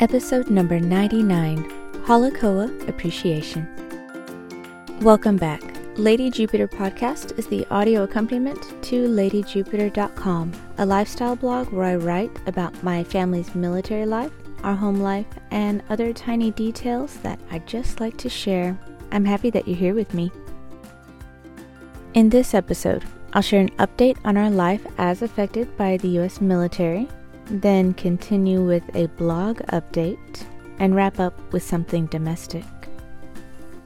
episode number 99 Hale Koa Appreciation. Welcome back. Lady Jupiter podcast is the audio accompaniment to ladyjupiter.com, a lifestyle blog where I write about my family's military life, our home life, and other tiny details that I just like to share. I'm happy that you're here with me. In this episode, I'll share an update on our life as affected by the US military, then continue with a blog update, and wrap up with something domestic.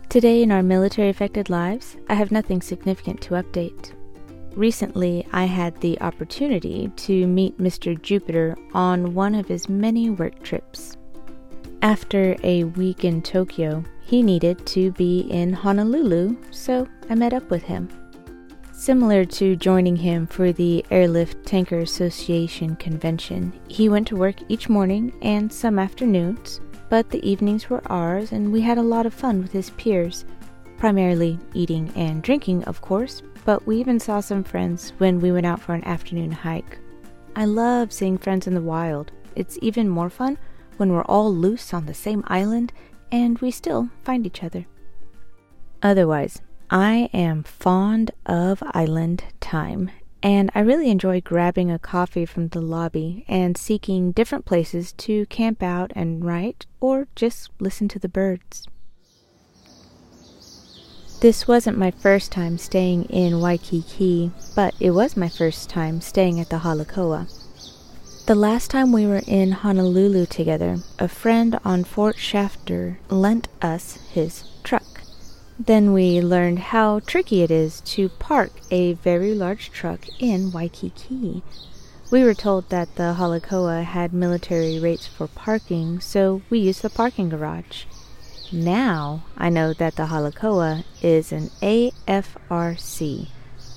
Today, in our military affected lives, I have nothing significant to update. Recently, I had the opportunity to meet Mr. Jupiter on one of his many work trips. After a week in Tokyo, he needed to be in Honolulu, so I met up with him. Similar to joining him for the Airlift Tanker Association convention, he went to work each morning and some afternoons, but the evenings were ours and we had a lot of fun with his peers. Primarily eating and drinking, of course, but we even saw some friends when we went out for an afternoon hike. I love seeing friends in the wild. It's even more fun when we're all loose on the same island and we still find each other. Otherwise, I am fond of island time, and I really enjoy grabbing a coffee from the lobby and seeking different places to camp out and write or just listen to the birds. This wasn't my first time staying in Waikiki, but it was my first time staying at the Hale Koa. The last time we were in Honolulu together, a friend on Fort Shafter lent us his. Then we learned how tricky it is to park a very large truck in Waikiki. We were told that the Hale Koa had military rates for parking, so we used the parking garage. Now I know that the Hale Koa is an AFRC,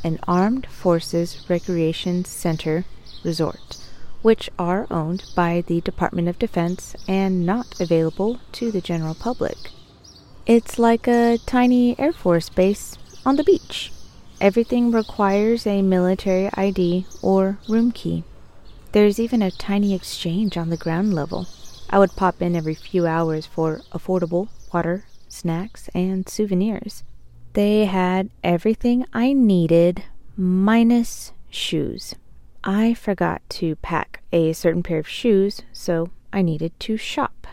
an Armed Forces Recreation Center resort, which are owned by the Department of Defense and not available to the general public. It's like a tiny Air Force base on the beach. Everything requires a military ID or room key. There's even a tiny exchange on the ground level. I would pop in every few hours for affordable water, snacks, and souvenirs. They had everything I needed minus shoes. I forgot to pack a certain pair of shoes, so I needed to shop.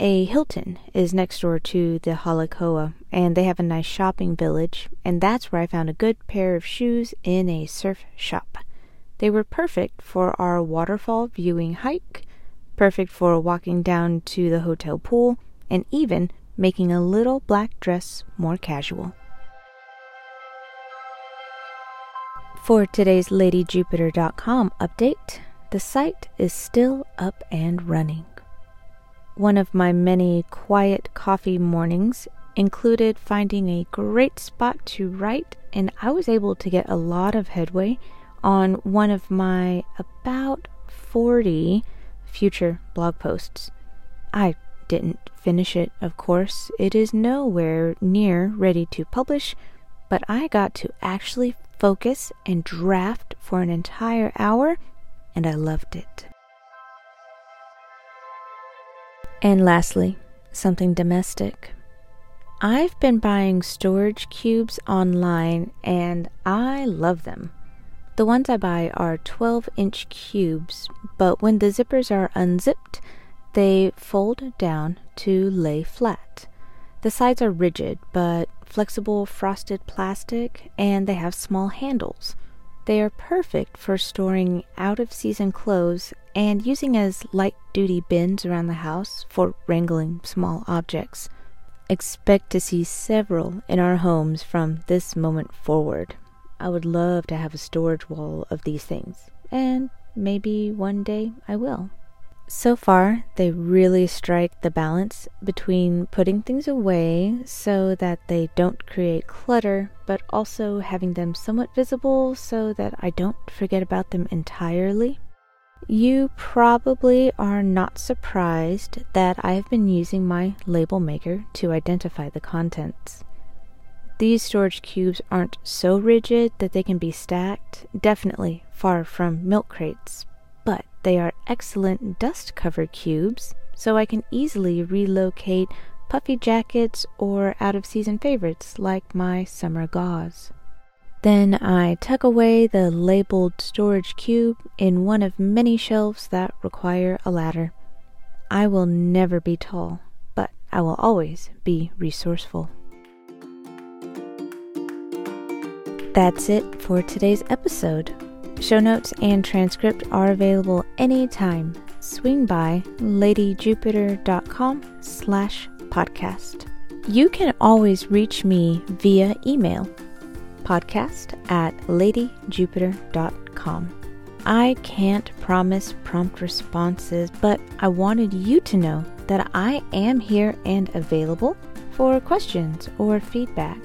A Hilton is next door to the Hale Koa, and they have a nice shopping village, and that's where I found a good pair of shoes in a surf shop. They were perfect for our waterfall viewing hike, perfect for walking down to the hotel pool, and even making a little black dress more casual. For today's LadyJupiter.com update, the site is still up and running. One of my many quiet coffee mornings included finding a great spot to write, and I was able to get a lot of headway on one of my about 40 future blog posts. I didn't finish it, of course. It is nowhere near ready to publish, but I got to actually focus and draft for an entire hour, and I loved it. And lastly, something domestic. I've been buying storage cubes online and I love them. The ones I buy are 12 inch cubes, but when the zippers are unzipped, they fold down to lay flat. The sides are rigid but flexible frosted plastic and they have small handles. They are perfect for storing out of season clothes and using as light duty bins around the house for wrangling small objects. Expect to see several in our homes from this moment forward. I would love to have a storage wall of these things, and maybe one day I will. So far, they really strike the balance between putting things away so that they don't create clutter, but also having them somewhat visible so that I don't forget about them entirely. You probably are not surprised that I have been using my label maker to identify the contents. These storage cubes aren't so rigid that they can be stacked, definitely far from milk crates, but they are excellent dust cover cubes so I can easily relocate puffy jackets or out of season favorites like my summer gauze. Then I tuck away the labeled storage cube in one of many shelves that require a ladder. I will never be tall, but I will always be resourceful. That's it for today's episode. Show notes and transcript are available anytime. Swing by ladyjupiter.com slash podcast. You can always reach me via email podcast at ladyjupiter.com. I can't promise prompt responses, but I wanted you to know that I am here and available for questions or feedback.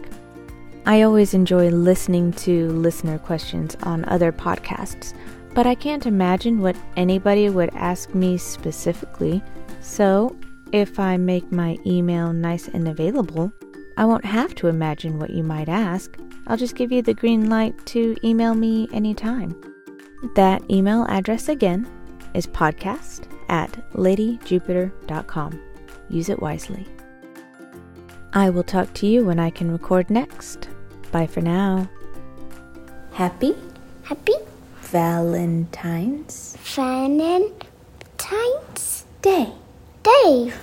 I always enjoy listening to listener questions on other podcasts, but I can't imagine what anybody would ask me specifically. So, if I make my email nice and available, I won't have to imagine what you might ask. I'll just give you the green light to email me anytime. That email address again is podcast at ladyjupiter.com. Use it wisely. I will talk to you when I can record next. Bye for now. Happy? Happy Valentine's Valentine's Day. Day.